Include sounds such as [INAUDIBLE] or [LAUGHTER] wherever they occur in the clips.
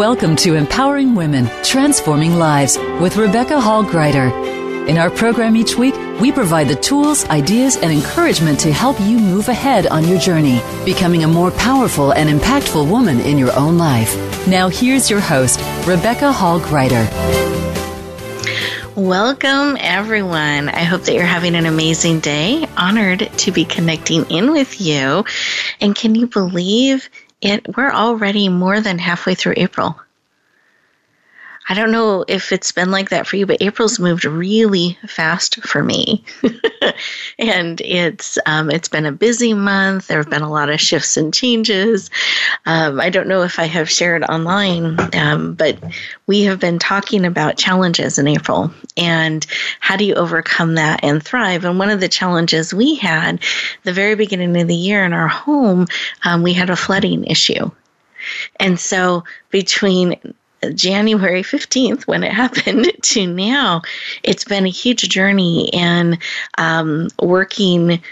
Welcome to Empowering Women, Transforming Lives with Rebecca Hall Gruyter. In our program each week, we provide the tools, ideas, and encouragement to help you move ahead on your journey, becoming a more powerful and impactful woman in your own life. Now, here's your host, Rebecca Hall Gruyter. Welcome, everyone. I hope that you're having an amazing day. Honored to be connecting in with you. And can you believe it? We're already more than halfway through April. I don't know if it's been like that for you, but April's moved really fast for me, [LAUGHS] and it's um, it's been a busy month. There have been a lot of shifts and changes. Um, I don't know if I have shared online, um, but we have been talking about challenges in April and how do you overcome that and thrive. And one of the challenges we had the very beginning of the year in our home, um, we had a flooding issue. And so between January 15th when it [LAUGHS] happened to now, it's been a huge journey and um, working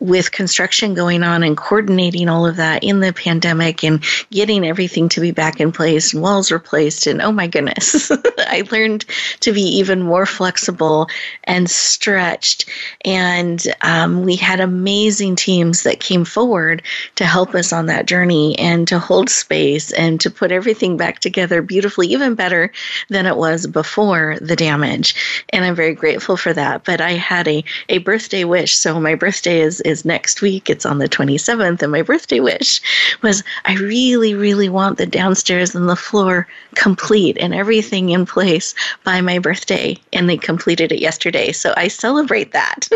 with construction going on and coordinating all of that in the pandemic and getting everything to be back in place and walls replaced and oh my goodness [LAUGHS] i learned to be even more flexible and stretched. And um, we had amazing teams that came forward to help us on that journey and to hold space and to put everything back together beautifully even better than it was before the damage. And i'm very grateful for that. But i had a, a birthday wish. So my birthday is is next week. It's on the 27th. And my birthday wish was I really, really want the downstairs and the floor complete and everything in place by my birthday. And they completed it yesterday. So I celebrate that.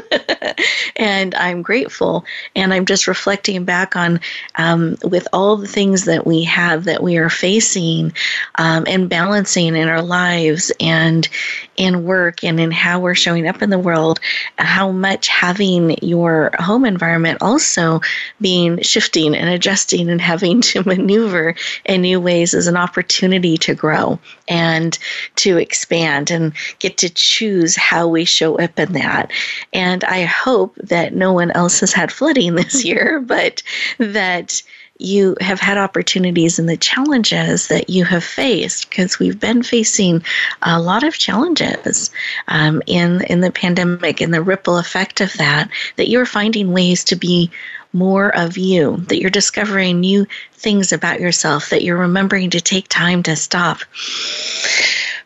[LAUGHS] and I'm grateful. And I'm just reflecting back on um, with all the things that we have that we are facing um, and balancing in our lives and in work and in how we're showing up in the world, how much having your home environment also being shifting and adjusting and having to [LAUGHS] maneuver in new ways is an opportunity to grow and to expand and get to choose how we show up in that. And I hope that no one else has had flooding [LAUGHS] this year, but that you have had opportunities and the challenges that you have faced because we've been facing a lot of challenges um, in in the pandemic and the ripple effect of that that you're finding ways to be more of you that you're discovering new things about yourself that you're remembering to take time to stop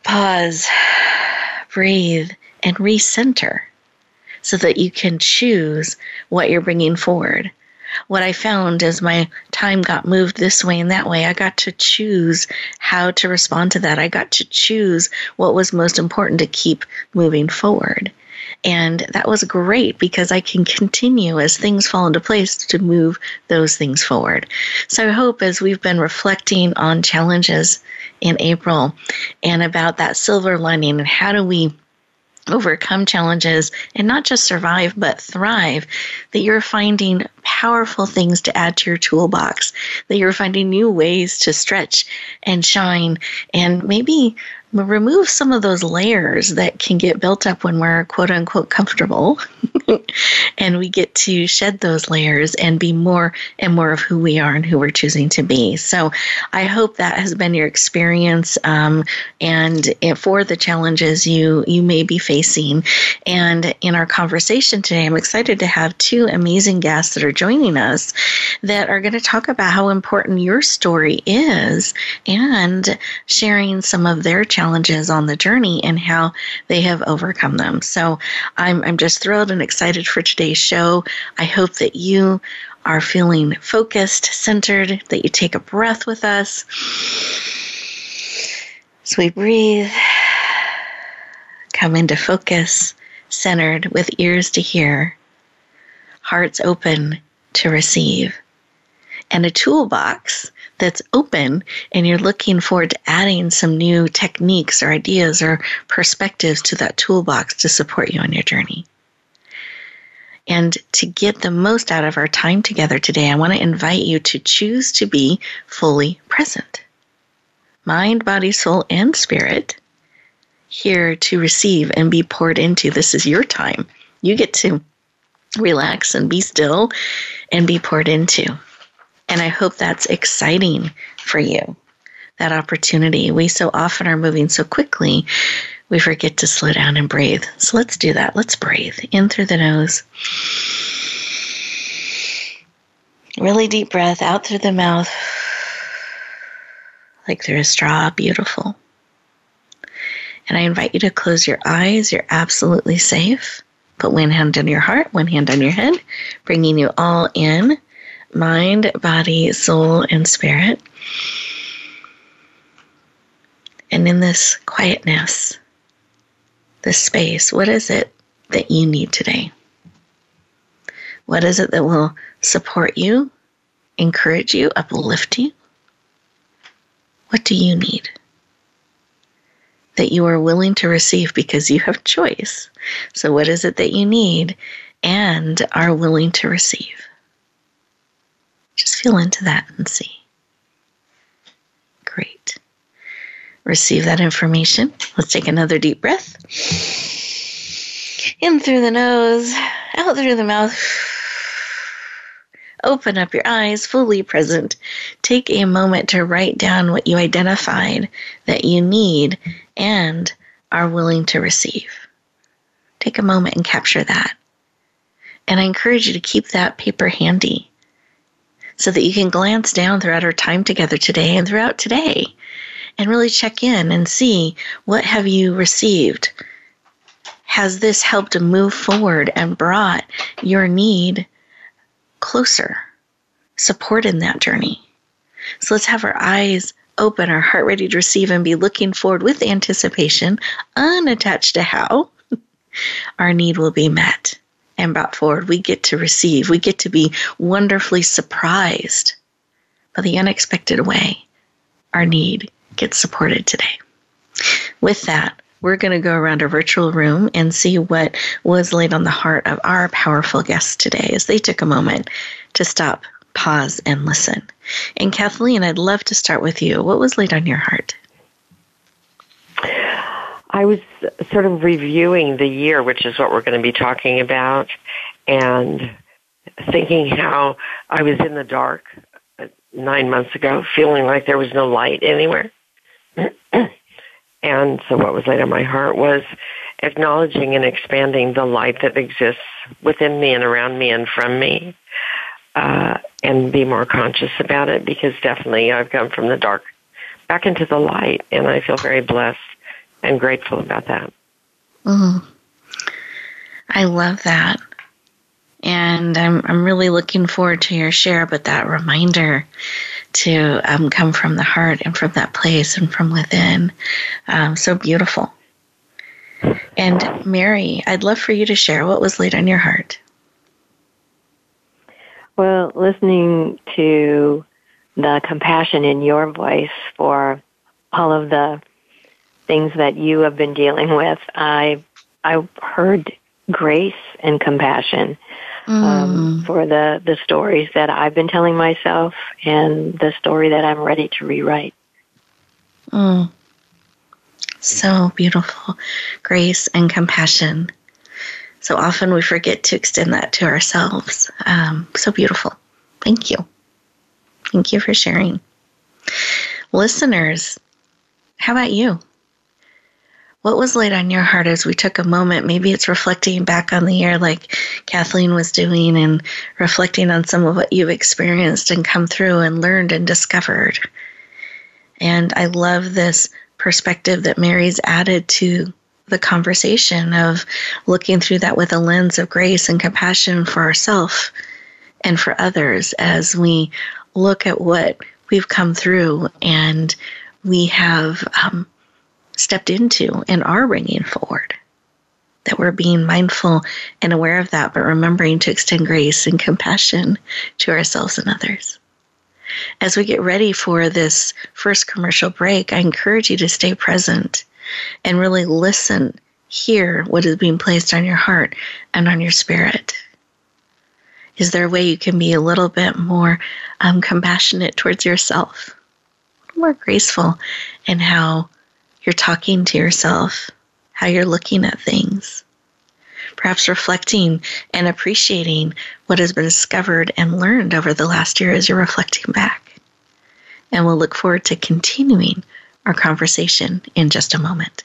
pause breathe and recenter so that you can choose what you're bringing forward what I found as my time got moved this way and that way, I got to choose how to respond to that. I got to choose what was most important to keep moving forward. And that was great because I can continue as things fall into place to move those things forward. So I hope as we've been reflecting on challenges in April and about that silver lining and how do we overcome challenges and not just survive but thrive that you're finding powerful things to add to your toolbox that you're finding new ways to stretch and shine and maybe remove some of those layers that can get built up when we're quote unquote comfortable. [LAUGHS] and we get to shed those layers and be more and more of who we are and who we're choosing to be. So I hope that has been your experience um, and for the challenges you, you may be facing. And in our conversation today, I'm excited to have two amazing guests that are joining us that are going to talk about how important your story is and sharing some of their challenges challenges on the journey and how they have overcome them. So I'm, I'm just thrilled and excited for today's show. I hope that you are feeling focused, centered, that you take a breath with us. So we breathe, come into focus, centered with ears to hear, hearts open to receive, and a toolbox that's open and you're looking forward to adding some new techniques or ideas or perspectives to that toolbox to support you on your journey. And to get the most out of our time together today, I want to invite you to choose to be fully present. Mind, body, soul, and spirit here to receive and be poured into. This is your time. You get to relax and be still and be poured into. And I hope that's exciting for you. that opportunity. We so often are moving so quickly, we forget to slow down and breathe. So let's do that. Let's breathe in through the nose. Really deep breath out through the mouth, like through a straw. Beautiful. And I invite you to close your eyes. You're absolutely safe. Put one hand on your heart, one hand on your head, bringing you all in mind, body, soul, and spirit. And in this quietness, this space, what is it that you need today? What is it that will support you, encourage you, uplift you? What do you need? That you are willing to receive because you have choice. So, what is it that you need and are willing to receive? Just feel into that and see. Great. Receive that information. Let's take another deep breath. In through the nose, out through the mouth. Open up your eyes, fully present. Take a moment to write down what you identified that you need and are willing to receive. Take a moment and capture that. And I encourage you to keep that paper handy so that you can glance down throughout our time together today and throughout today and really check in and see what have you received. Has this helped to move forward and brought your need closer support in that journey? So let's have our eyes open our heart ready to receive and be looking forward with anticipation unattached to how [LAUGHS] our need will be met and brought forward. We get to receive. We get to be wonderfully surprised by the unexpected way our need gets supported today. With that, we're going to go around our virtual room and see what was laid on the heart of our powerful guests today as they took a moment to stop, pause, and listen. And Kathleen, I'd love to start with you. What was laid on your heart? I was sort of reviewing the year, which is what we're going to be talking about, and thinking how I was in the dark nine months ago, feeling like there was no light anywhere. [CLEARS THROAT] and so what was laid on my heart was acknowledging and expanding the light that exists within me and around me and from me. Uh, and be more conscious about it because definitely I've come from the dark back into the light and I feel very blessed and grateful about that. Mm. I love that. And I'm I'm really looking forward to your share, but that reminder to um, come from the heart and from that place and from within, um, so beautiful. And Mary, I'd love for you to share what was laid on your heart. Well, listening to the compassion in your voice for all of the things that you have been dealing with, I I heard grace and compassion um, mm. for the the stories that I've been telling myself and the story that I'm ready to rewrite. Mm. So beautiful, grace and compassion. So often we forget to extend that to ourselves. Um, so beautiful. Thank you. Thank you for sharing. Listeners, how about you? What was laid on your heart as we took a moment? Maybe it's reflecting back on the year like Kathleen was doing and reflecting on some of what you've experienced and come through and learned and discovered. And I love this perspective that Mary's added to the conversation of looking through that with a lens of grace and compassion for ourselves and for others as we look at what we've come through and we have um, stepped into and are bringing forward. That we're being mindful and aware of that, but remembering to extend grace and compassion to ourselves and others. As we get ready for this first commercial break, I encourage you to stay present and really listen, hear what is being placed on your heart and on your spirit. Is there a way you can be a little bit more um, compassionate towards yourself, more graceful in how you're talking to yourself, how you're looking at things. Perhaps reflecting and appreciating what has been discovered and learned over the last year as you're reflecting back. And we'll look forward to continuing our conversation in just a moment.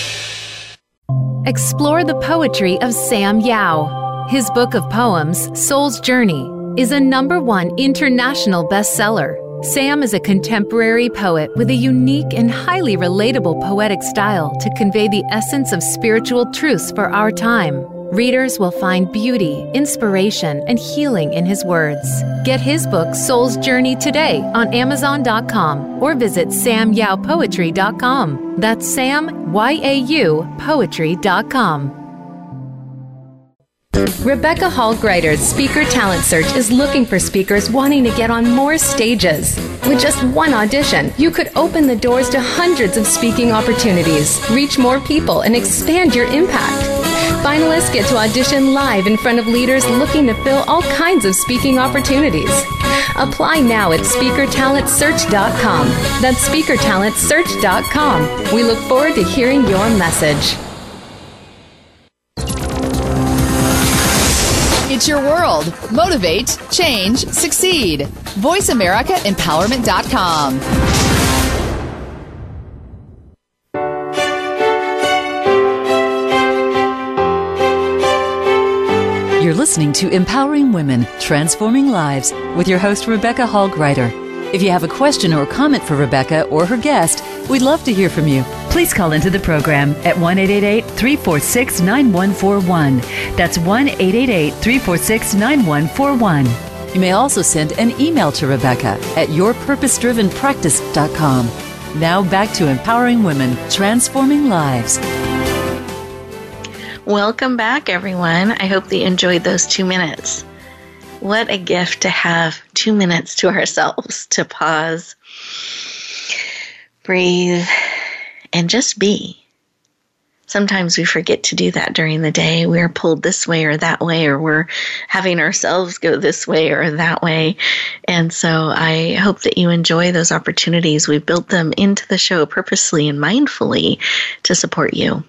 Explore the poetry of Sam Yau. His book of poems, Soul's Journey, is a number one international bestseller. Sam is a contemporary poet with a unique and highly relatable poetic style to convey the essence of spiritual truths for our time. Readers will find beauty, inspiration, and healing in his words. Get his book, Soul's Journey, today on Amazon.com or visit samyaupoetry.com. That's Sam, Y A U, poetry.com. Rebecca Hall Gruyter's Speaker Talent Search is looking for speakers wanting to get on more stages. With just one audition, you could open the doors to hundreds of speaking opportunities, reach more people, and expand your impact. Finalists get to audition live in front of leaders looking to fill all kinds of speaking opportunities. Apply now at speakertalentsearch.com. That's speakertalentsearch.com. We look forward to hearing your message. It's your world. Motivate, change, succeed. VoiceAmericaEmpowerment.com. listening to Empowering Women, Transforming Lives with your host, Rebecca Hall Gruyter. If you have a question or comment for Rebecca or her guest, we'd love to hear from you. Please call into the program at 1 346 9141. That's 1 346 9141. You may also send an email to Rebecca at yourpurposedrivenpractice.com. Now back to Empowering Women, Transforming Lives. Welcome back, everyone. I hope that you enjoyed those two minutes. What a gift to have two minutes to ourselves [LAUGHS] to pause, breathe, and just be. Sometimes we forget to do that during the day. We're pulled this way or that way, or we're having ourselves go this way or that way. And so I hope that you enjoy those opportunities. We've built them into the show purposely and mindfully to support you.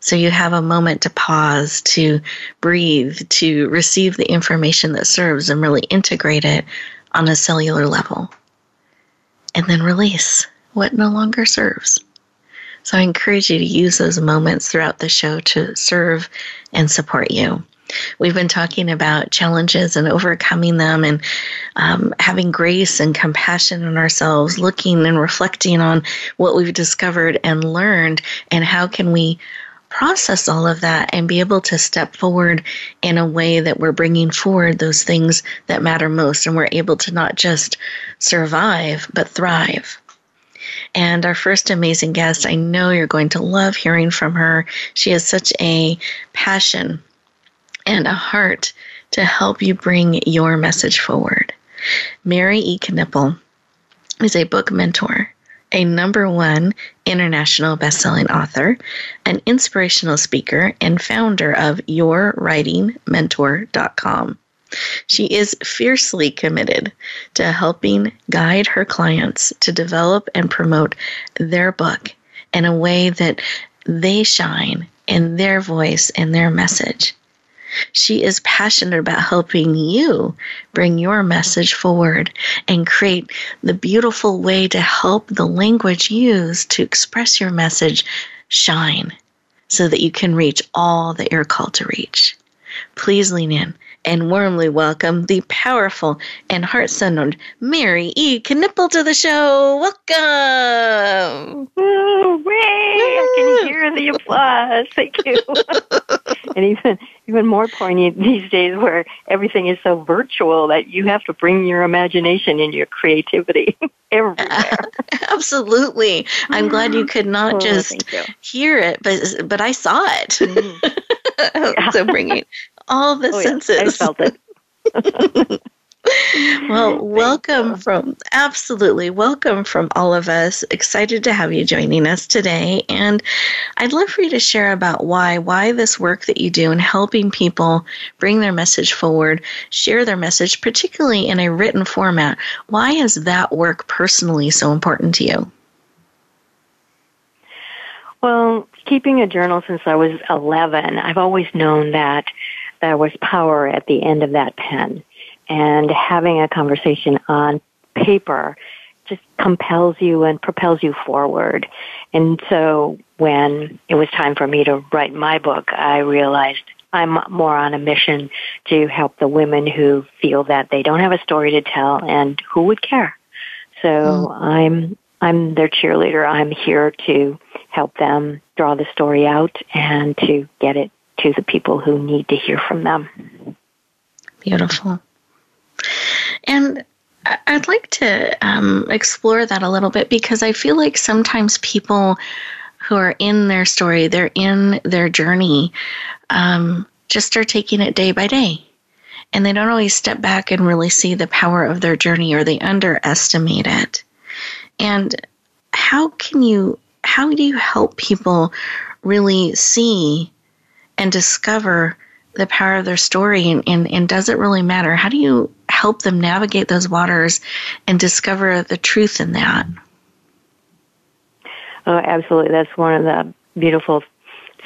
So you have a moment to pause, to breathe, to receive the information that serves and really integrate it on a cellular level. And then release what no longer serves. So I encourage you to use those moments throughout the show to serve and support you. We've been talking about challenges and overcoming them and um, having grace and compassion in ourselves, looking and reflecting on what we've discovered and learned, and how can we process all of that and be able to step forward in a way that we're bringing forward those things that matter most and we're able to not just survive but thrive. And our first amazing guest, I know you're going to love hearing from her. She has such a passion and a heart to help you bring your message forward. Mary E. Knippel is a book mentor a number one international best-selling author, an inspirational speaker, and founder of YourWritingMentor.com. She is fiercely committed to helping guide her clients to develop and promote their book in a way that they shine in their voice and their message. She is passionate about helping you bring your message forward and create the beautiful way to help the language used to express your message shine so that you can reach all that you're called to reach. please lean in and warmly welcome the powerful and heart centered Mary E. Knippel to the show. Welcome. Woo, I can hear the applause. Thank you. [LAUGHS] and even even more poignant these days where everything is so virtual that you have to bring your imagination and your creativity [LAUGHS] everywhere. [LAUGHS] Absolutely. I'm glad you could not oh, just hear it, but but I saw it. Mm-hmm. Mm. [LAUGHS] so bringing all the oh, senses. Yeah, I felt it. [LAUGHS] [LAUGHS] well, welcome from absolutely welcome from all of us. Excited to have you joining us today. And I'd love for you to share about why, why this work that you do in helping people bring their message forward, share their message, particularly in a written format. Why is that work personally so important to you? Well, keeping a journal since I was 11, I've always known that there was power at the end of that pen. And having a conversation on paper just compels you and propels you forward. And so when it was time for me to write my book, I realized I'm more on a mission to help the women who feel that they don't have a story to tell and who would care. So mm. I'm I'm their cheerleader. I'm here to help them draw the story out and to get it to the people who need to hear from them. Beautiful. And I'd like to um, explore that a little bit because I feel like sometimes people who are in their story, they're in their journey, um, just are taking it day by day. And they don't always step back and really see the power of their journey or they underestimate it. And how can you, how do you help people really see and discover the power of their story and, and, and does it really matter? How do you help them navigate those waters and discover the truth in that? Oh, absolutely. That's one of the beautiful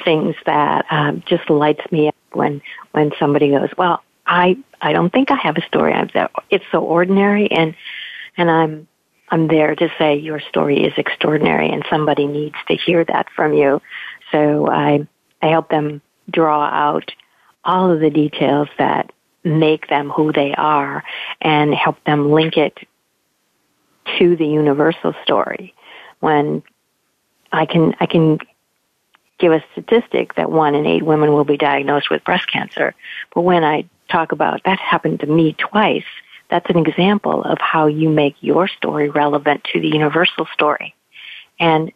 things that um, just lights me up when when somebody goes, "Well, I I don't think I have a story. I'm that it's so ordinary," and and I'm I'm there to say your story is extraordinary, and somebody needs to hear that from you. So I I help them draw out all of the details that make them who they are and help them link it to the universal story. When I can, I can give a statistic that one in eight women will be diagnosed with breast cancer. But when I talk about that happened to me twice, that's an example of how you make your story relevant to the universal story. And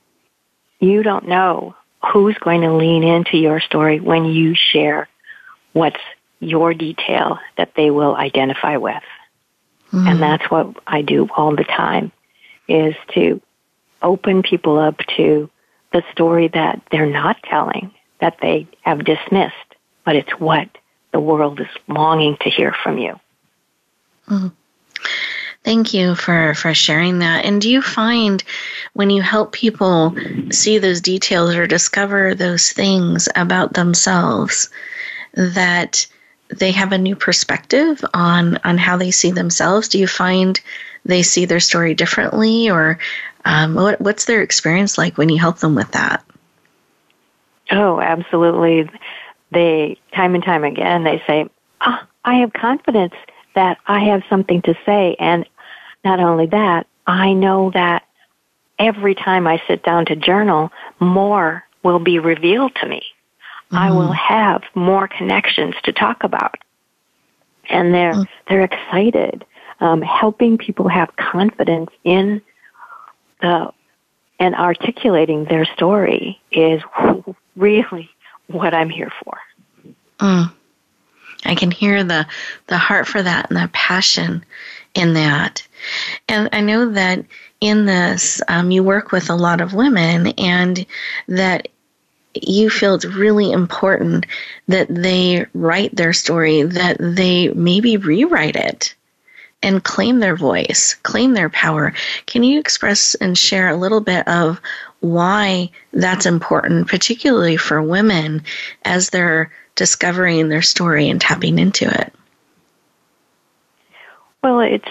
you don't know who's going to lean into your story when you share what's your detail that they will identify with. Mm-hmm. And that's what I do all the time is to open people up to the story that they're not telling, that they have dismissed, but it's what the world is longing to hear from you. Mm-hmm. Thank you for, for sharing that. And do you find when you help people see those details or discover those things about themselves that they have a new perspective on, on how they see themselves? Do you find they see their story differently or um, what, what's their experience like when you help them with that? Oh, absolutely. They, time and time again, they say, oh, I have confidence that I have something to say. And not only that, I know that every time I sit down to journal, more will be revealed to me. Mm-hmm. I will have more connections to talk about. And they're, mm-hmm. they're excited. Um, helping people have confidence in the, and articulating their story is [LAUGHS] really what I'm here for. Mm. I can hear the the heart for that and the passion in that. And I know that in this, um, you work with a lot of women, and that you feel it's really important that they write their story, that they maybe rewrite it and claim their voice, claim their power. Can you express and share a little bit of why that's important, particularly for women as they're discovering their story and tapping into it? Well, it's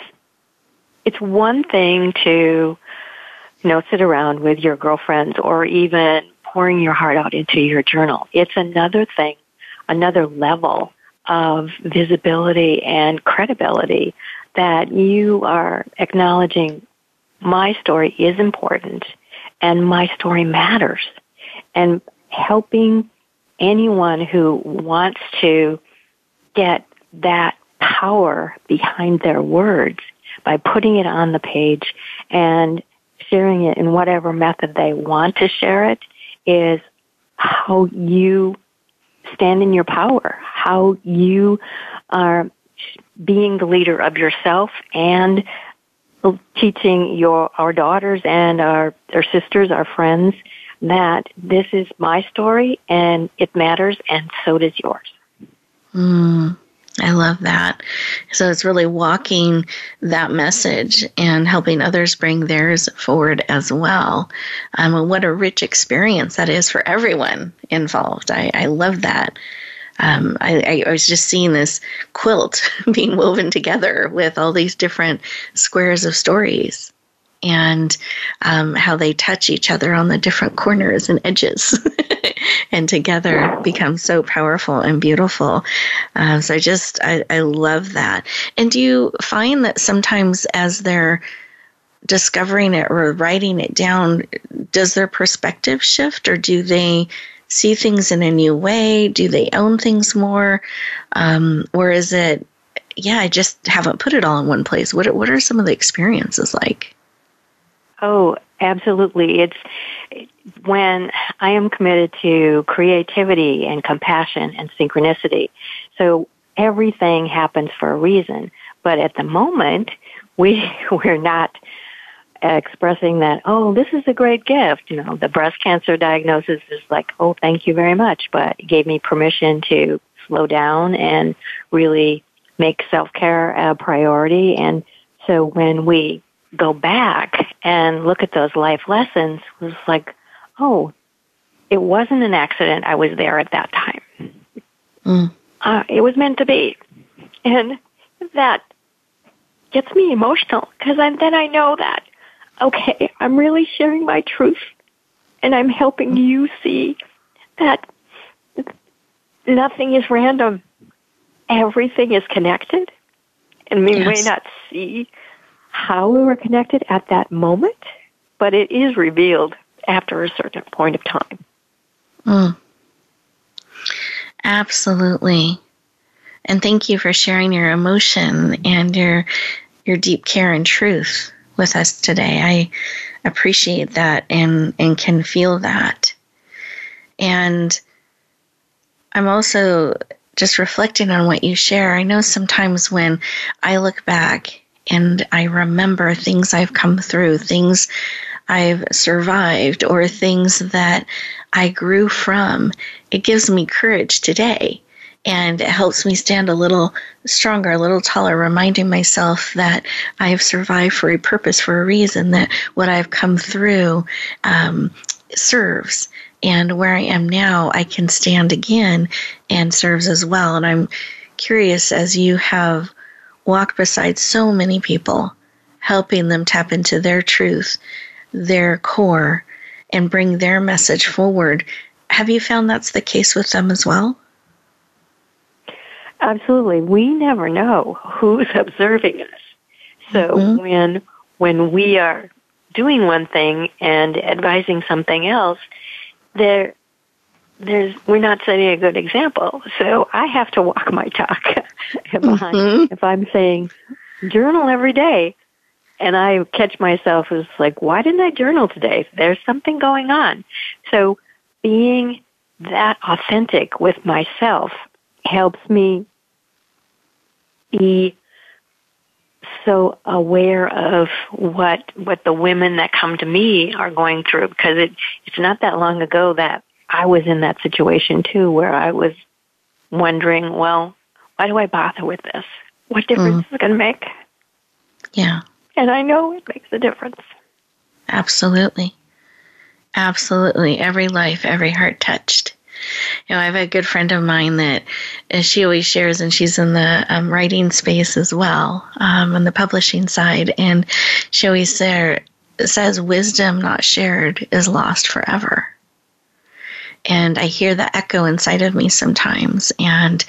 it's one thing to you know sit around with your girlfriends or even pouring your heart out into your journal. It's another thing, another level of visibility and credibility that you are acknowledging my story is important and my story matters and helping anyone who wants to get that power behind their words by putting it on the page and sharing it in whatever method they want to share it is how you stand in your power, how you are being the leader of yourself and teaching your our daughters and our our sisters, our friends that this is my story and it matters and so does yours. Mm. I love that. So it's really walking that message and helping others bring theirs forward as well. Um, and what a rich experience that is for everyone involved. I, I love that. Um, I, I, was just seeing this quilt [LAUGHS] being woven together with all these different squares of stories and um, how they touch each other on the different corners and edges. [LAUGHS] And together become so powerful and beautiful. Uh, so i just I, I love that. And do you find that sometimes as they're discovering it or writing it down does their perspective shift or do they see things in a new way? Do they own things more? Um, or is it yeah i just haven't put it all in one place. What, what are some of the experiences like Oh, absolutely. It's when I am committed to creativity and compassion and synchronicity. So everything happens for a reason. But at the moment, [LAUGHS] we, we're not expressing that, oh, this is a great gift. You know, the breast cancer diagnosis is like, oh, thank you very much, but it gave me permission to slow down and really make self-care a priority. And so when we go back and look at those life lessons was like, oh, it wasn't an accident. I was there at that time. Mm. Uh, it was meant to be. And that gets me emotional because then I know that, okay, I'm really sharing my truth and I'm helping you see that nothing is random. Everything is connected. And we yes. may not see how we were connected at that moment, but it is revealed after a certain point of time. Mm. Absolutely. And thank you for sharing your emotion and your your deep care and truth with us today. I appreciate that and and can feel that. And I'm also just reflecting on what you share. I know sometimes when I look back and I remember things I've come through, things I've survived, or things that I grew from. It gives me courage today. And it helps me stand a little stronger, a little taller, reminding myself that I have survived for a purpose, for a reason, that what I've come through um, serves. And where I am now, I can stand again and serves as well. And I'm curious as you have walk beside so many people, helping them tap into their truth, their core, and bring their message forward. Have you found that's the case with them as well? Absolutely. We never know who's [LAUGHS] observing us. So mm-hmm. when when we are doing one thing and advising something else, there there's we're not setting a good example. So I have to walk my talk. [LAUGHS] mm-hmm. If I'm saying journal every day, and I catch myself as like, why didn't I journal today? There's something going on. So being that authentic with myself helps me be so aware of what what the women that come to me are going through because it it's not that long ago that I was in that situation too where I was wondering, well, why do I bother with this? What difference mm. is it going to make? Yeah. And I know it makes a difference. Absolutely. Absolutely. Every life, every heart touched. You know, I have a good friend of mine that uh, she always shares, and she's in the um, writing space as well, um, on the publishing side. And she always say, says, wisdom not shared is lost forever. And I hear the echo inside of me sometimes, and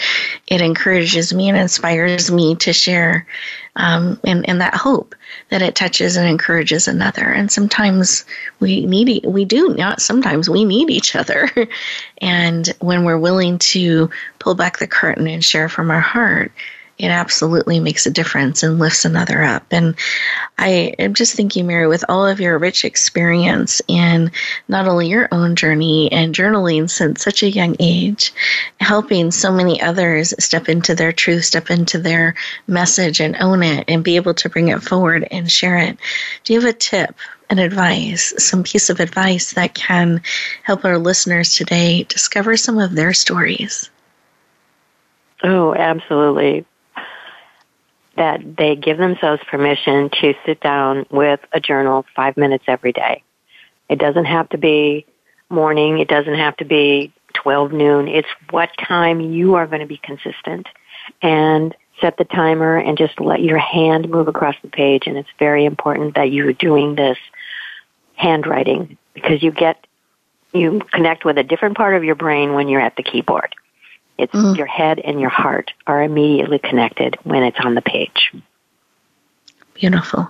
it encourages me and inspires me to share um, and, and that hope that it touches and encourages another. And sometimes we need, we do, not sometimes we need each other. [LAUGHS] and when we're willing to pull back the curtain and share from our heart, it absolutely makes a difference and lifts another up. And I am just thinking, Mary, with all of your rich experience in not only your own journey and journaling since such a young age, helping so many others step into their truth, step into their message and own it and be able to bring it forward and share it. Do you have a tip? An advice, some piece of advice that can help our listeners today discover some of their stories. Oh, absolutely that they give themselves permission to sit down with a journal five minutes every day. It doesn't have to be morning. It doesn't have to be 12 noon. It's what time you are going to be consistent and set the timer and just let your hand move across the page. And it's very important that you're doing this handwriting because you get, you connect with a different part of your brain when you're at the keyboard. It's mm. your head and your heart are immediately connected when it's on the page. Beautiful.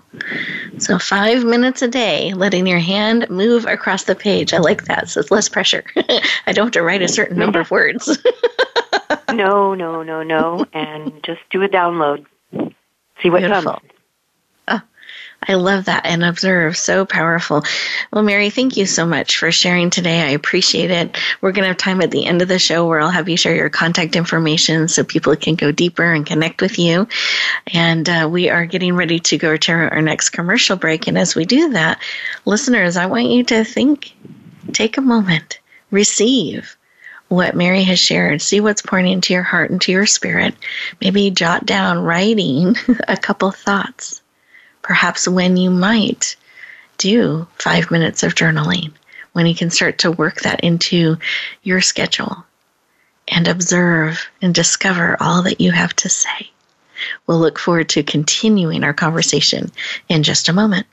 So five minutes a day, letting your hand move across the page. I like that. So it's less pressure. [LAUGHS] I don't have to write a certain number of words. no, no, no, no. [LAUGHS] And just do a download. See what Beautiful. comes. I love that and observe. So powerful. Well, Mary, thank you so much for sharing today. I appreciate it. We're going to have time at the end of the show where I'll have you share your contact information so people can go deeper and connect with you. And uh, we are getting ready to go to our next commercial break. And as we do that, listeners, I want you to think, take a moment, receive what Mary has shared. See what's pouring into your heart and to your spirit. Maybe jot down, writing [LAUGHS] a couple thoughts perhaps when you might do five minutes of journaling, when you can start to work that into your schedule and observe and discover all that you have to say. We'll look forward to continuing our conversation in just a moment.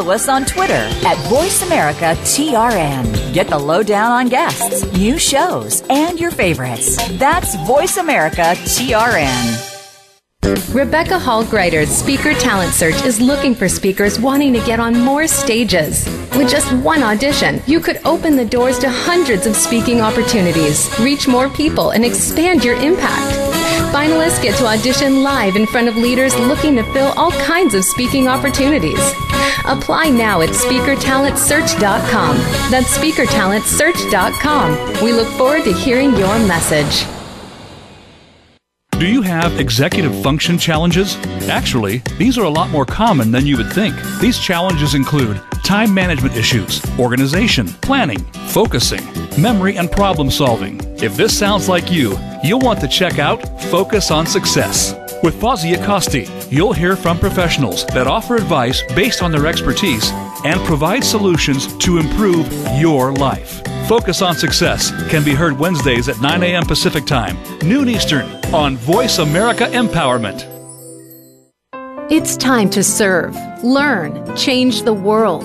Follow us on Twitter at VoiceAmericaTRN. Get the lowdown on guests, new shows, and your favorites. That's VoiceAmericaTRN. Rebecca Hall Gruyter's Speaker Talent Search is looking for speakers wanting to get on more stages. With just one audition, you could open the doors to hundreds of speaking opportunities, reach more people, and expand your impact. Finalists get to audition live in front of leaders looking to fill all kinds of speaking opportunities. Apply now at speakertalentsearch.com. That's speakertalentsearch.com. We look forward to hearing your message. Do you have executive function challenges? Actually, these are a lot more common than you would think. These challenges include time management issues, organization, planning, focusing, memory, and problem solving. If this sounds like you, you'll want to check out Focus on Success. With Fozzie Acosti, you'll hear from professionals that offer advice based on their expertise and provide solutions to improve your life. Focus on Success can be heard Wednesdays at 9 a.m. Pacific Time, noon Eastern, on Voice America Empowerment. It's time to serve, learn, change the world.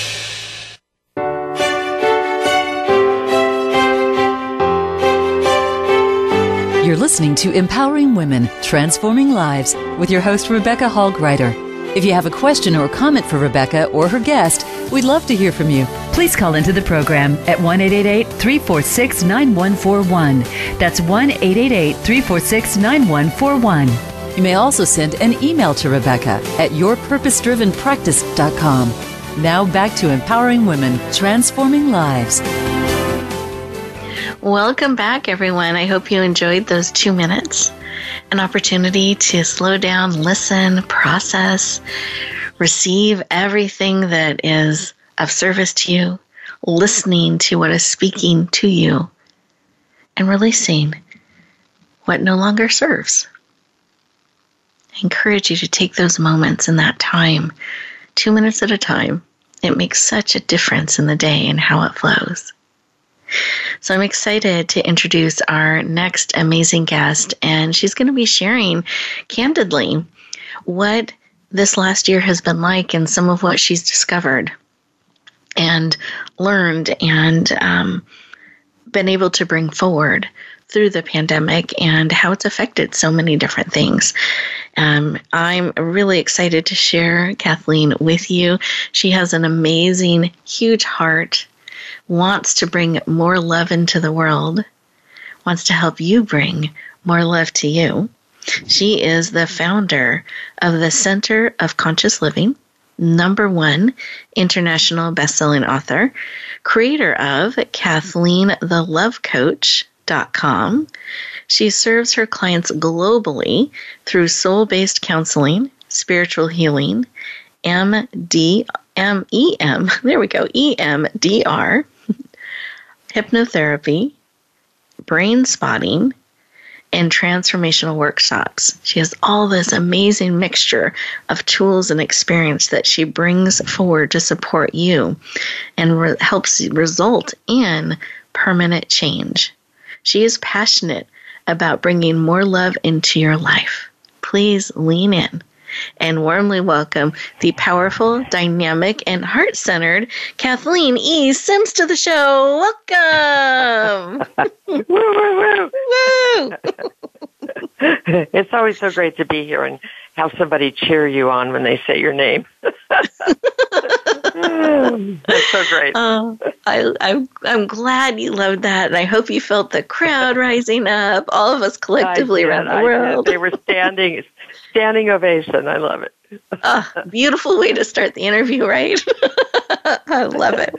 Listening to Empowering Women, Transforming Lives with your host, Rebecca Hall Gruyter. If you have a question or comment for Rebecca or her guest, we'd love to hear from you. Please call into the program at 1 346 9141. That's 1 346 9141. You may also send an email to Rebecca at yourpurposedrivenpractice.com. Now back to empowering women, transforming lives. Welcome back, everyone. I hope you enjoyed those two minutes. An opportunity to slow down, listen, process, receive everything that is of service to you, listening to what is speaking to you, and releasing what no longer serves. I encourage you to take those moments in that time, two minutes at a time. It makes such a difference in the day and how it flows. So I'm excited to introduce our next amazing guest, and she's going to be sharing candidly what this last year has been like and some of what she's discovered and learned and um, been able to bring forward through the pandemic and how it's affected so many different things. Um, I'm really excited to share Kathleen with you. She has an amazing, huge heart wants to bring more love into the world, wants to help you bring more love to you. She is the founder of the Center of Conscious Living, number one international best-selling author, creator of Kathleen the Love Coach.com. She serves her clients globally through soul-based counseling, spiritual healing, MD, MEM, [LAUGHS] there we go, EMDR, hypnotherapy, brain spotting, and transformational workshops. She has all this amazing mixture of tools and experience that she brings forward to support you and re- helps result in permanent change. She is passionate about bringing more love into your life. Please lean in and warmly welcome the powerful, dynamic, and heart centered Kathleen E. Sims to the show. Welcome. [LAUGHS] woo, woo, woo. Woo. [LAUGHS] it's always so great to be here and have somebody cheer you on when they say your name. [LAUGHS] That's so great. Oh, I, I'm, I'm glad you loved that, and I hope you felt the crowd rising up, all of us collectively around the world. They were standing, standing ovation. I love it. oh, beautiful way to start the interview, right? [LAUGHS] I love it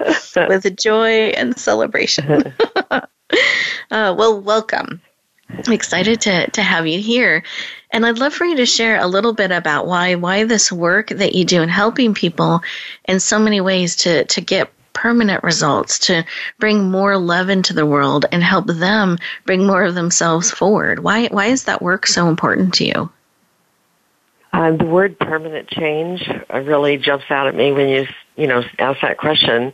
with joy and celebration. [LAUGHS] uh, well, welcome. I'm excited to, to have you here. And I'd love for you to share a little bit about why why this work that you do in helping people in so many ways to, to get permanent results, to bring more love into the world and help them bring more of themselves forward. Why why is that work so important to you? Uh, the word permanent change uh, really jumps out at me when you you know ask that question,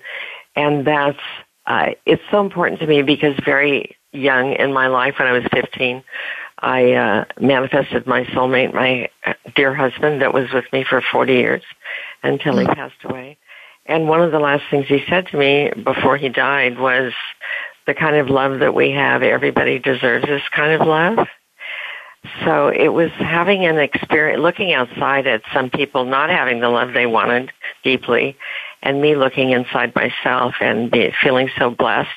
and that's uh, it's so important to me because very young in my life when I was 15, I uh, manifested my soulmate, my uh, dear husband that was with me for 40 years until he mm. passed away. And one of the last things he said to me before he died was, the kind of love that we have, everybody deserves this kind of love. So it was having an experience, looking outside at some people not having the love they wanted deeply, and me looking inside myself and be, feeling so blessed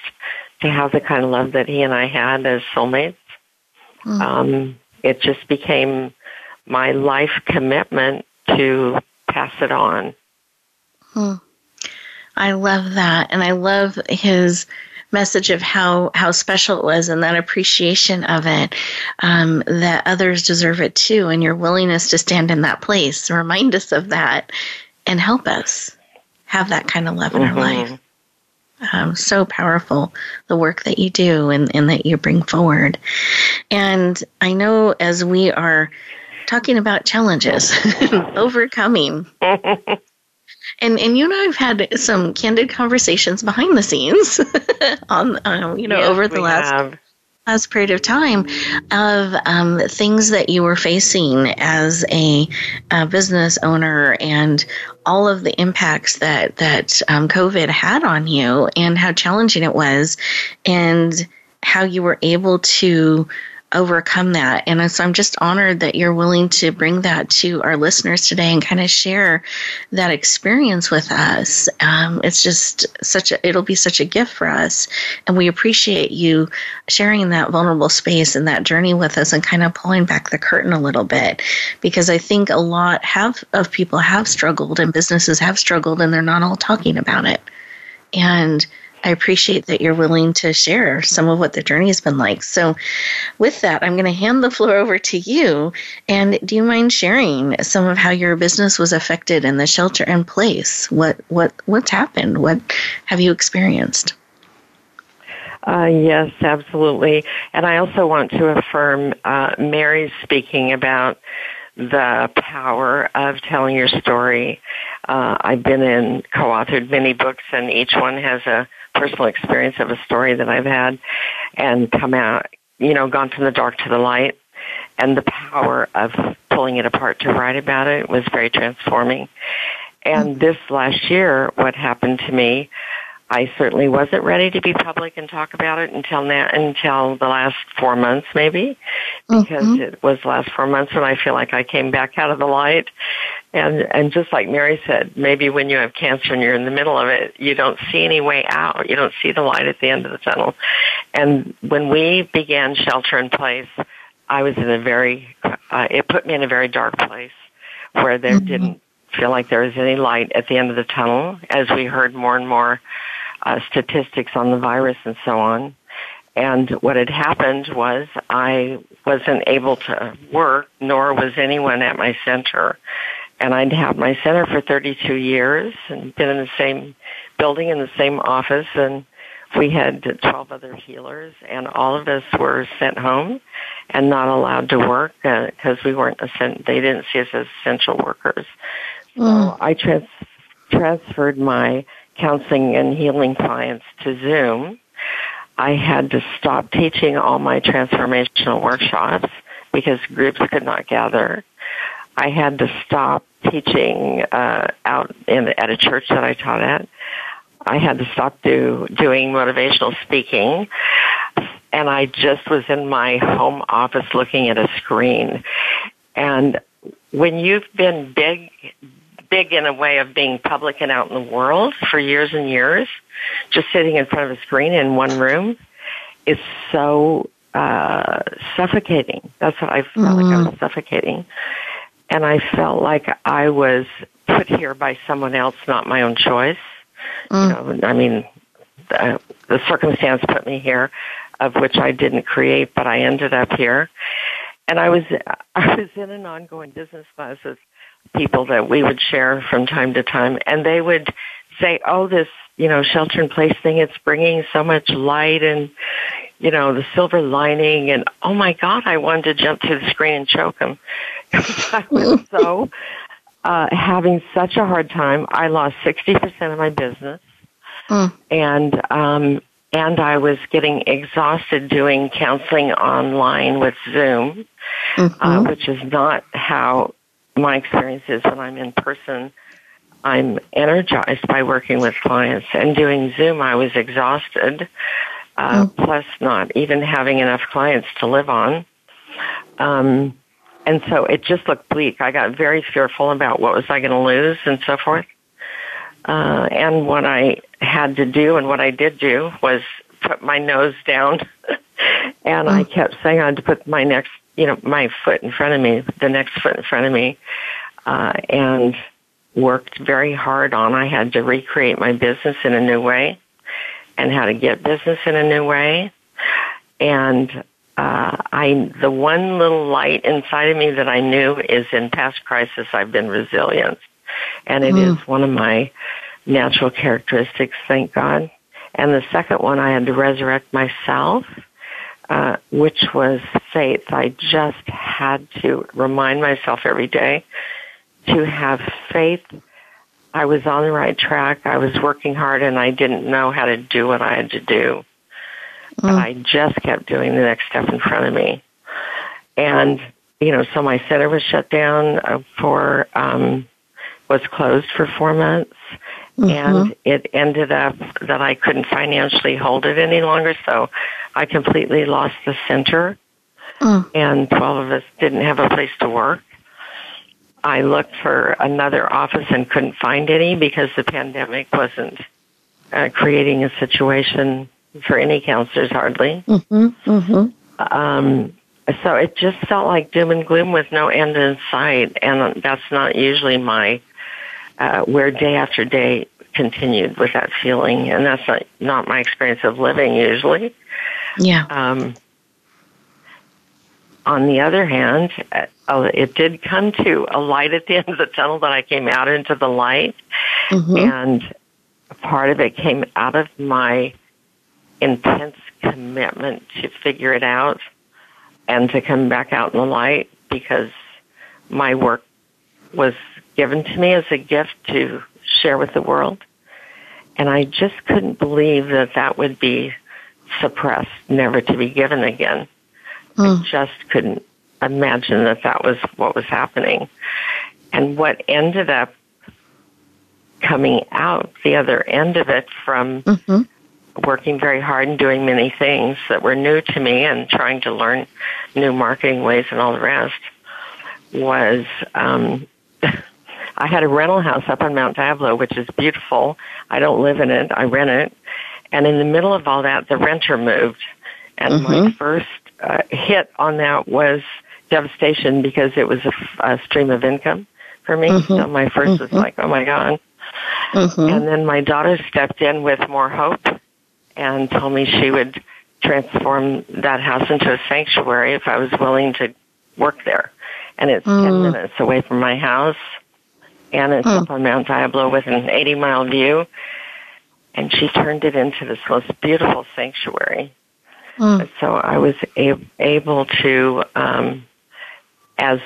to have the kind of love that he and I had as soulmates. Mm-hmm. Um, it just became my life commitment to pass it on. Hmm. I love that, and I love his message of how how special it was and that appreciation of it um, that others deserve it too and your willingness to stand in that place. Remind us of that and help us have that kind of love in mm-hmm. our life. Um, so powerful the work that you do and, and that you bring forward. And i know as we are talking about challenges [LAUGHS] overcoming [LAUGHS] and and you and I've had some candid conversations behind the scenes [LAUGHS] on um, you know yes, over the last have. last period of time of um, things that you were facing as a, a, business owner and all of the impacts that that um, COVID had on you and how challenging it was and how you were able to overcome that. And so I'm just honored that you're willing to bring that to our listeners today and kind of share that experience with us. Um, it's just such a, it'll be such a gift for us. And we appreciate you sharing that vulnerable space and that journey with us and kind of pulling back the curtain a little bit because I think a lot have of people have struggled and businesses have struggled and they're not all talking about it. And I appreciate that you're willing to share some of what the journey has been like. So, with that, I'm going to hand the floor over to you. And do you mind sharing some of how your business was affected in the shelter in place? What what what's happened? What have you experienced? Uh, yes, absolutely. And I also want to affirm uh, Mary's speaking about the power of telling your story. Uh, I've been in co-authored many books, and each one has a personal experience of a story that I've had and come out, you know, gone from the dark to the light. And the power of pulling it apart to write about it was very transforming. And this last year, what happened to me, I certainly wasn't ready to be public and talk about it until now, until the last four months, maybe, because mm-hmm. it was the last four months when I feel like I came back out of the light. And and just like Mary said, maybe when you have cancer and you're in the middle of it, you don't see any way out. You don't see the light at the end of the tunnel. And when we began shelter in place, I was in a very, uh, it put me in a very dark place where there mm-hmm. didn't feel like there was any light at the end of the tunnel as we heard more and more uh, statistics on the virus and so on. And what had happened was I wasn't able to work, nor was anyone at my center. And I'd had my center for 32 years and been in the same building in the same office and we had 12 other healers and all of us were sent home and not allowed to work because uh, we weren't they didn't see us as essential workers. So mm. I trans- transferred my counseling and healing clients to Zoom. I had to stop teaching all my transformational workshops because groups could not gather. I had to stop teaching uh, out in, at a church that I taught at. I had to stop do, doing motivational speaking, and I just was in my home office looking at a screen. And when you've been big, big in a way of being public and out in the world for years and years, just sitting in front of a screen in one room is so uh, suffocating. That's what I felt mm-hmm. like I was mm-hmm. suffocating. And I felt like I was put here by someone else, not my own choice. Mm. You know, I mean, the, the circumstance put me here, of which I didn't create, but I ended up here. And I was [LAUGHS] I was in an ongoing business class with people that we would share from time to time, and they would say, "Oh, this you know shelter in place thing, it's bringing so much light and you know the silver lining." And oh my God, I wanted to jump to the screen and choke them. I was [LAUGHS] so uh, having such a hard time. I lost sixty percent of my business, mm. and um, and I was getting exhausted doing counseling online with Zoom, uh, mm-hmm. uh, which is not how my experience is when I'm in person. I'm energized by working with clients and doing Zoom. I was exhausted, uh, mm. plus not even having enough clients to live on. Um, and so it just looked bleak. I got very fearful about what was I going to lose and so forth. Uh, and what I had to do and what I did do was put my nose down [LAUGHS] and I mm. kept saying I had to put my next you know, my foot in front of me, the next foot in front of me, uh, and worked very hard on. I had to recreate my business in a new way and how to get business in a new way. And uh, I, the one little light inside of me that I knew is in past crisis, I've been resilient, and it mm. is one of my natural characteristics. Thank God. And the second one, I had to resurrect myself uh, which was faith. I just had to remind myself every day to have faith. I was on the right track. I was working hard and I didn't know how to do what I had to do. Mm. But I just kept doing the next step in front of me. And, you know, so my center was shut down uh, for, um, was closed for four months. Mm-hmm. And it ended up that I couldn't financially hold it any longer, so I completely lost the center. mm. and 12 of us didn't have a place to work. I looked for another office and couldn't find any because the pandemic wasn't uh, creating a situation for any counselors hardly. Mm-hmm, mm-hmm. Um, so it just felt like doom and gloom with no end in sight, and that's not usually my uh, where day after day continued with that feeling, and that's not not my experience of living usually. Yeah. Um, on the other hand, uh, it did come to a light at the [LAUGHS] end of the tunnel that I came out into the light, mm-hmm. and part of it came out of my intense commitment to figure it out and to come back out in the light because my work was given to me as a gift to share with the world. And I just couldn't believe that that would be suppressed, never to be given again. Mm. I hmm. just couldn't imagine that that was what was happening. And what ended up coming out the other end of it from mm-hmm. Working very hard and doing many things that were new to me and trying to learn new marketing ways and all the rest was um, [LAUGHS] I had a rental house up on Mount Diablo, which is beautiful. I don't live in it; I rent it. And in the middle of all that, the renter moved, and mm-hmm. my first uh, hit on that was devastation because it was a, a stream of income for me. Mm-hmm. So my 1st mm-hmm. was like, oh my god. Mm-hmm. And then my daughter stepped in with more hope and told me she would transform that house into a sanctuary if I was willing to work there. And it's mm. 10 minutes away from my house. And it's Mm. up on Mount Diablo with an 80 mile view. And she turned it into this most beautiful sanctuary. Mm. So I was a- able to, um, as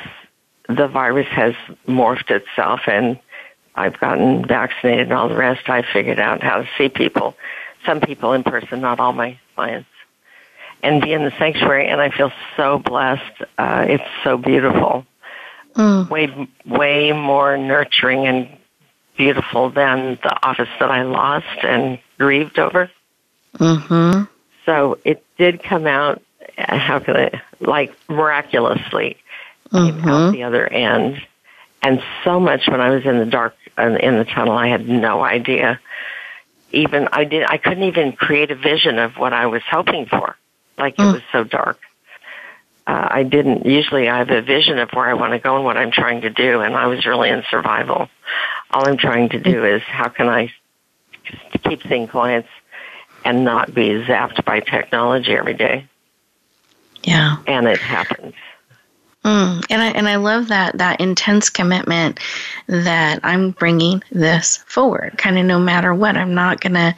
the virus has morphed itself and I've gotten vaccinated and all the rest, I figured out how to see people, some people in person, not all my clients, and be in the sanctuary. And I feel so blessed. Uh, it's so beautiful. Mm. Way, way more nurturing and beautiful than the office that I lost and grieved over. Mm-hmm. So it did come out, uh, how can I, like miraculously came Mm-hmm. out the other end. And so much when I was in the dark, uh, in the tunnel, I had no idea. Even, I did, I couldn't even create a vision of what I was hoping for. Like it Mm. was so dark. Uh, I didn't, usually I have a vision of where I want to go and what I'm trying to do, and I was really in survival. All I'm trying to do is how can I keep seeing clients and not be zapped by technology every day. Yeah. And it happens. Mm. And I and I love that that intense commitment that I'm bringing this forward. Kind of no matter what, I'm not gonna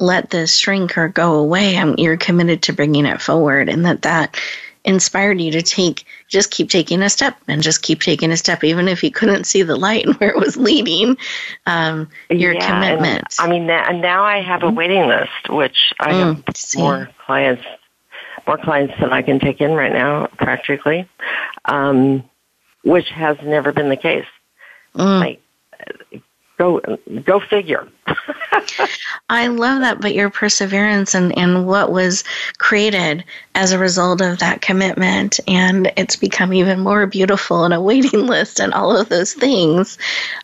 let this shrink or go away. I'm you're committed to bringing it forward, and that that inspired you to take just keep taking a step and just keep taking a step, even if you couldn't see the light and [LAUGHS] where it was leading. Um, your Yeah, commitment. And, I mean, now, now I have a waiting list, which I Mm, have see. more clients, more clients than I can take in right now, practically, um, which has never been the case. Mm. Like, go go figure. [LAUGHS] I love that, but your perseverance and, and what was created as a result of that commitment, and it's become even more beautiful and a waiting [LAUGHS] list and all of those things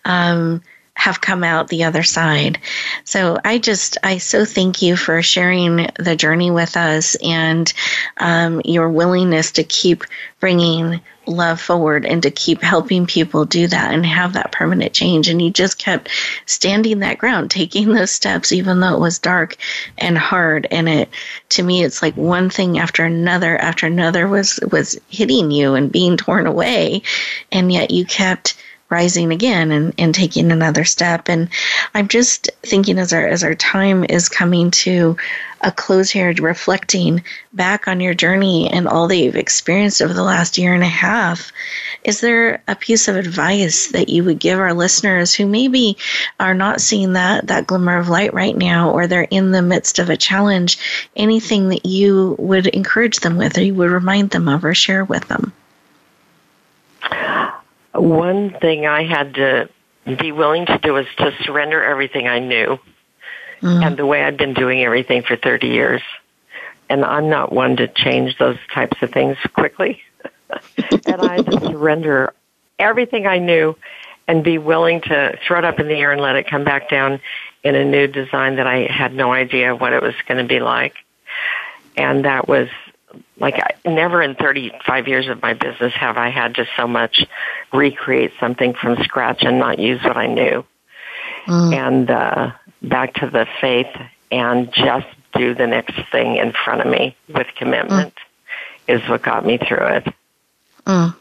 um, have come out the other side. So I just, I so thank you for sharing the journey with us and um, your willingness to keep bringing love forward and to keep helping people do that and have that permanent change. And you just kept standing that ground, taking those steps, even though it was dark and hard. And it, to me, it's like one thing after another after another was, was hitting you and being torn away. And yet you kept rising again and, and taking another step. And I'm just thinking as our as our time is coming to a close here, reflecting back on your journey and all that you've experienced over the last year and a half, is there a piece of advice that you would give our listeners who maybe are not seeing that that glimmer of light right now or they're in the midst of a challenge, anything that you would encourage them with or you would remind them of or share with them? One thing I had to be willing to do was to surrender everything I knew Mm. and the way I'd been doing everything for 30 years and I'm not one to change those types of things quickly. [LAUGHS] and I had to surrender everything I knew and be willing to throw it up in the air and let it come back down in a new design that I had no idea what it was going to be like. And that was like I, never in 35 years of my business have I had to so much recreate something from scratch and not use what I knew. Mm. And uh, back to the faith and just do the next thing in front of me with commitment mm. is what got me through it. Mm.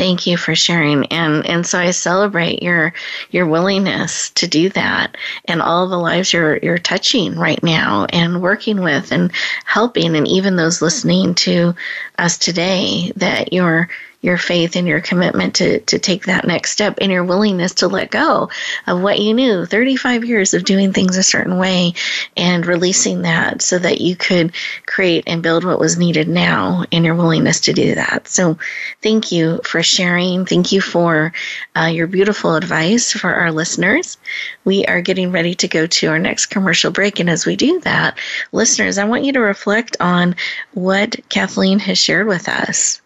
Thank you for sharing. And and so I celebrate your your willingness to do that and all the lives you're you're touching right now and working with and helping and even those listening to us today that you're your faith and your commitment to, to take that next step and your willingness to let go of what you knew 35 years of doing things a certain way and releasing that so that you could create and build what was needed now and your willingness to do that. So thank you for sharing. Thank you for uh, your beautiful advice for our listeners. We are getting ready to go to our next commercial break. And as we do that, listeners, I want you to reflect on what Kathleen has shared with us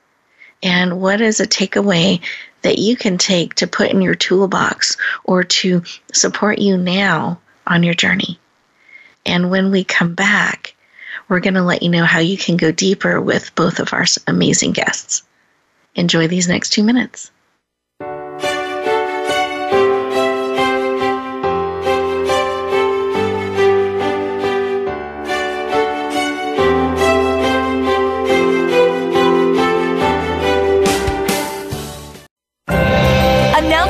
and what is a takeaway that you can take to put in your toolbox or to support you now on your journey. And when we come back, we're going to let you know how you can go deeper with both of our amazing guests. Enjoy these next two minutes.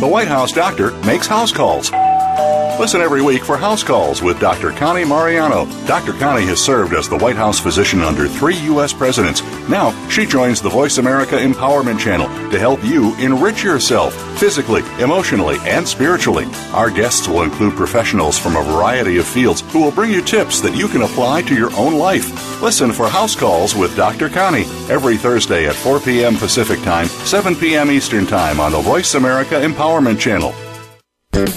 The White House doctor makes house calls. Listen every week for House Calls with Dr. Connie Mariano. Dr. Connie has served as the White House physician under three U.S. presidents. Now, she joins the Voice America Empowerment Channel to help you enrich yourself physically, emotionally, and spiritually. Our guests will include professionals from a variety of fields who will bring you tips that you can apply to your own life. Listen for House Calls with Dr. Connie every Thursday at 4 p.m. Pacific Time, 7 p.m. Eastern Time on the Voice America Empowerment Channel.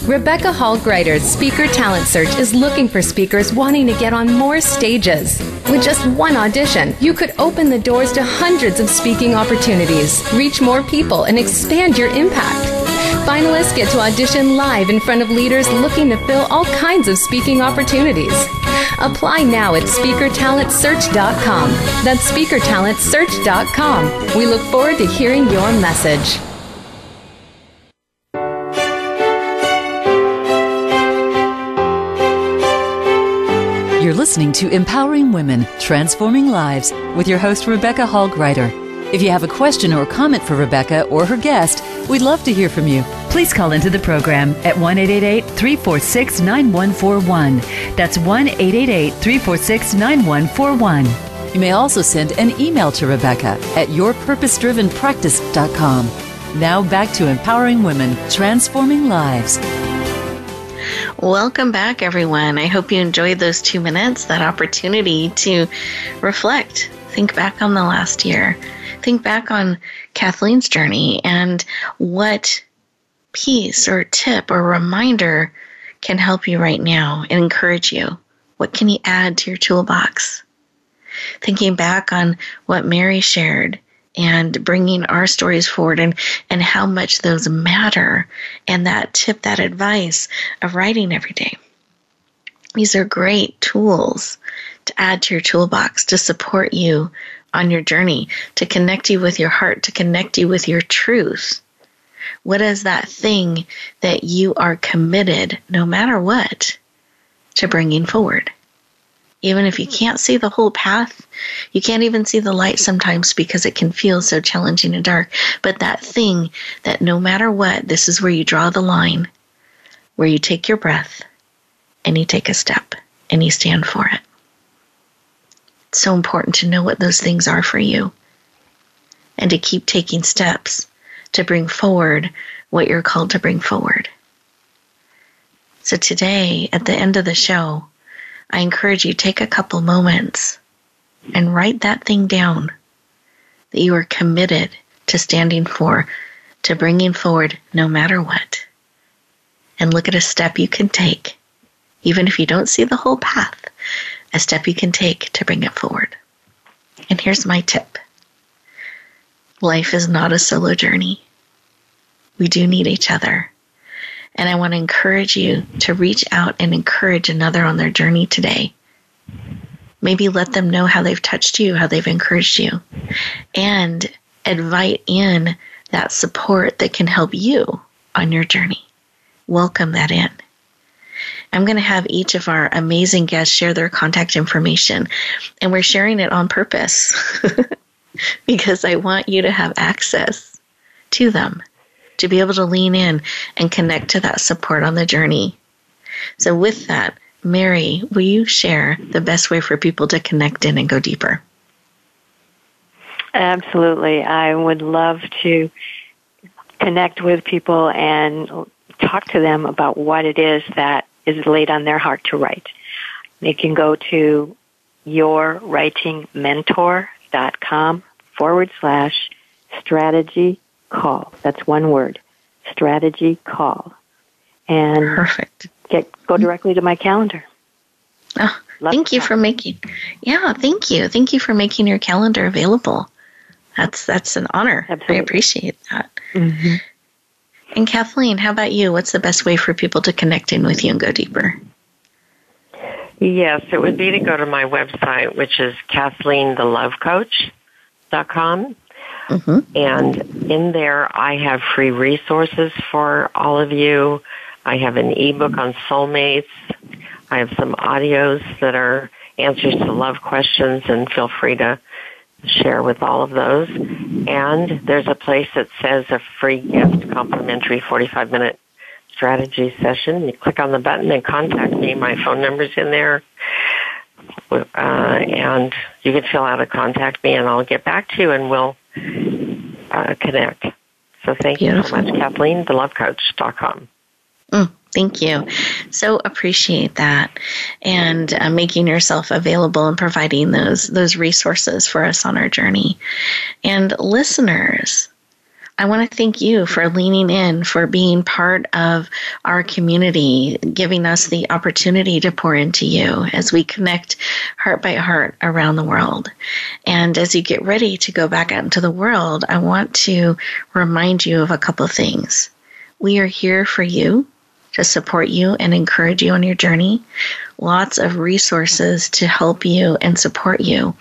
Rebecca Hall Gruyter's Speaker Talent Search is looking for speakers wanting to get on more stages. With just one audition, you could open the doors to hundreds of speaking opportunities, reach more people, and expand your impact. Finalists get to audition live in front of leaders looking to fill all kinds of speaking opportunities. Apply now at speakertalentsearch.com. That's speakertalentsearch.com. We look forward to hearing your message. You're listening to Empowering Women, Transforming Lives with your host, Rebecca Hall Gruyter. If you have a question or comment for Rebecca or her guest, we'd love to hear from you. Please call into the program at 1 346 9141. That's 1 346 9141. You may also send an email to Rebecca at yourpurposedrivenpractice.com. Now back to empowering women, transforming lives. Welcome back, everyone. I hope you enjoyed those two minutes, that opportunity to reflect, think back on the last year, think back on Kathleen's journey and what piece or tip or reminder can help you right now and encourage you. What can you add to your toolbox? Thinking back on what Mary shared and bringing our stories forward and, and how much those matter and that tip, that advice of writing every day. These are great tools to add to your toolbox to support you on your journey, to connect you with your heart, to connect you with your truth. What is that thing that you are committed, no matter what, to bringing forward? Even if you can't see the whole path, you can't even see the light sometimes because it can feel so challenging and dark. But that thing that no matter what, this is where you draw the line, where you take your breath and you take a step and you stand for it. It's so important to know what those things are for you and to keep taking steps to bring forward what you're called to bring forward. So today, at the end of the show, I encourage you take a couple moments and write that thing down that you are committed to standing for, to bringing forward no matter what. And look at a step you can take, even if you don't see the whole path, a step you can take to bring it forward. And here's my tip life is not a solo journey. We do need each other. And I want to encourage you to reach out and encourage another on their journey today. Maybe let them know how they've touched you, how they've encouraged you, and invite in that support that can help you on your journey. Welcome that in. I'm going to have each of our amazing guests share their contact information, and we're sharing it on purpose [LAUGHS] because I want you to have access to them to be able to lean in and connect to that support on the journey. So, with that, Mary, will you share the best way for people to connect in and go deeper? Absolutely. I would love to connect with people and talk to them about what it is that is laid on their heart to write. They can go to yourwritingmentor.com forward slash strategy call. That's one word. Strategy call. And perfect. Get go directly to my calendar. Oh, thank you for making. Yeah, thank you. Thank you for making your calendar available. That's that's an honor. Absolutely. I appreciate that. Mm-hmm. And Kathleen, how about you? What's the best way for people to connect in with you and go deeper? Yes, it would be to go to my website, which is KathleenTheLoveCoach.com. Mm-hmm. And in there, I have free resources for all of you. I have an ebook on soulmates. I have some audios that are answers to love questions, and feel free to share with all of those. And there's a place that says a free gift complimentary 45 minute strategy session. You click on the button and contact me. My phone number's in there. Uh, and you can fill out a contact me and I'll get back to you and we'll uh, connect. So thank Beautiful. you so much, Kathleen, thelovecoach.com. Mm, thank you. So appreciate that, and uh, making yourself available and providing those those resources for us on our journey. And listeners, I want to thank you for leaning in, for being part of our community, giving us the opportunity to pour into you as we connect heart by heart around the world. And as you get ready to go back out into the world, I want to remind you of a couple of things. We are here for you to support you and encourage you on your journey. Lots of resources to help you and support you.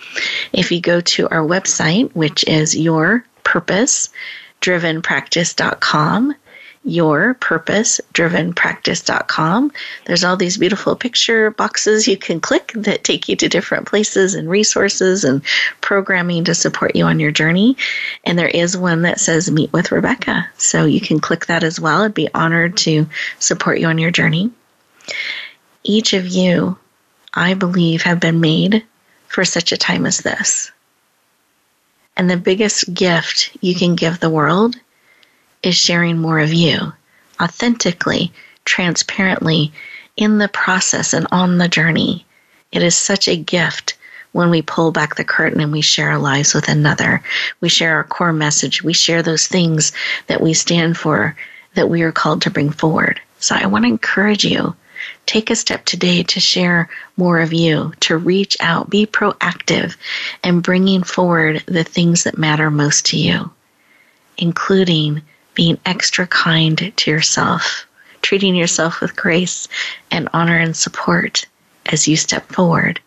If you go to our website, which is your purpose, drivenpractice.com your purpose driven practice.com there's all these beautiful picture boxes you can click that take you to different places and resources and programming to support you on your journey. And there is one that says meet with rebecca. So you can click that as well i'd be honored to support you on your journey. Each of you i believe have been made for such a time as this. And the biggest gift you can give the world is sharing more of you authentically, transparently, in the process and on the journey. It is such a gift when we pull back the curtain and we share our lives with another. We share our core message. We share those things that we stand for, that we are called to bring forward. So I want to encourage you Take a step today to share more of you, to reach out, be proactive, and bringing forward the things that matter most to you, including being extra kind to yourself, treating yourself with grace and honor and support as you step forward.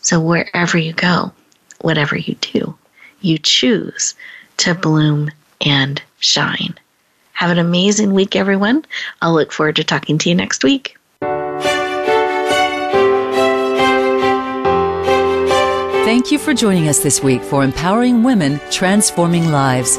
So, wherever you go, whatever you do, you choose to bloom and shine. Have an amazing week, everyone. I'll look forward to talking to you next week. Thank you for joining us this week for Empowering Women, Transforming Lives.